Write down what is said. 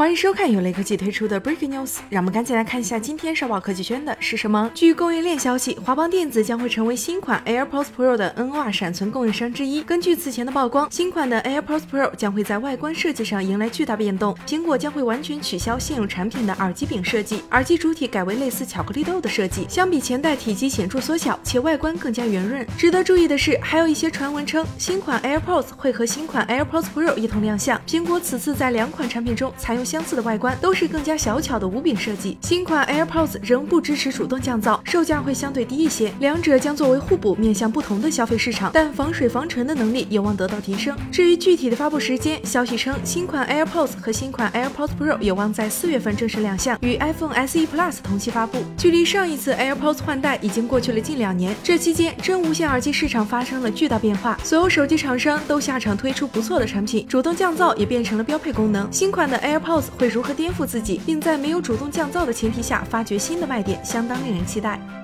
欢迎收看由雷科技推出的 Breaking News，让我们赶紧来看一下今天烧爆科技圈的是什么。据供应链消息，华邦电子将会成为新款 AirPods Pro 的 NOR 闪存供应商之一。根据此前的曝光，新款的 AirPods Pro 将会在外观设计上迎来巨大变动，苹果将会完全取消现有产品的耳机柄设计，耳机主体改为类似巧克力豆的设计，相比前代体积显著缩小，且外观更加圆润。值得注意的是，还有一些传闻称新款 AirPods 会和新款 AirPods Pro 一同亮相。苹果此次在两款产品中采用相似的外观，都是更加小巧的无柄设计。新款 AirPods 仍不支持主动降噪，售价会相对低一些。两者将作为互补，面向不同的消费市场，但防水防尘的能力有望得到提升。至于具体的发布时间，消息称新款 AirPods 和新款 AirPods Pro 有望在四月份正式亮相，与 iPhone SE Plus 同期发布。距离上一次 AirPods 换代已经过去了近两年，这期间真无线耳机市场发生了巨大变化，所有手机厂商都下场推出不错的产品，主动降噪也变成了标配功能。新款的 AirPods 会如何颠覆自己，并在没有主动降噪的前提下发掘新的卖点，相当令人期待。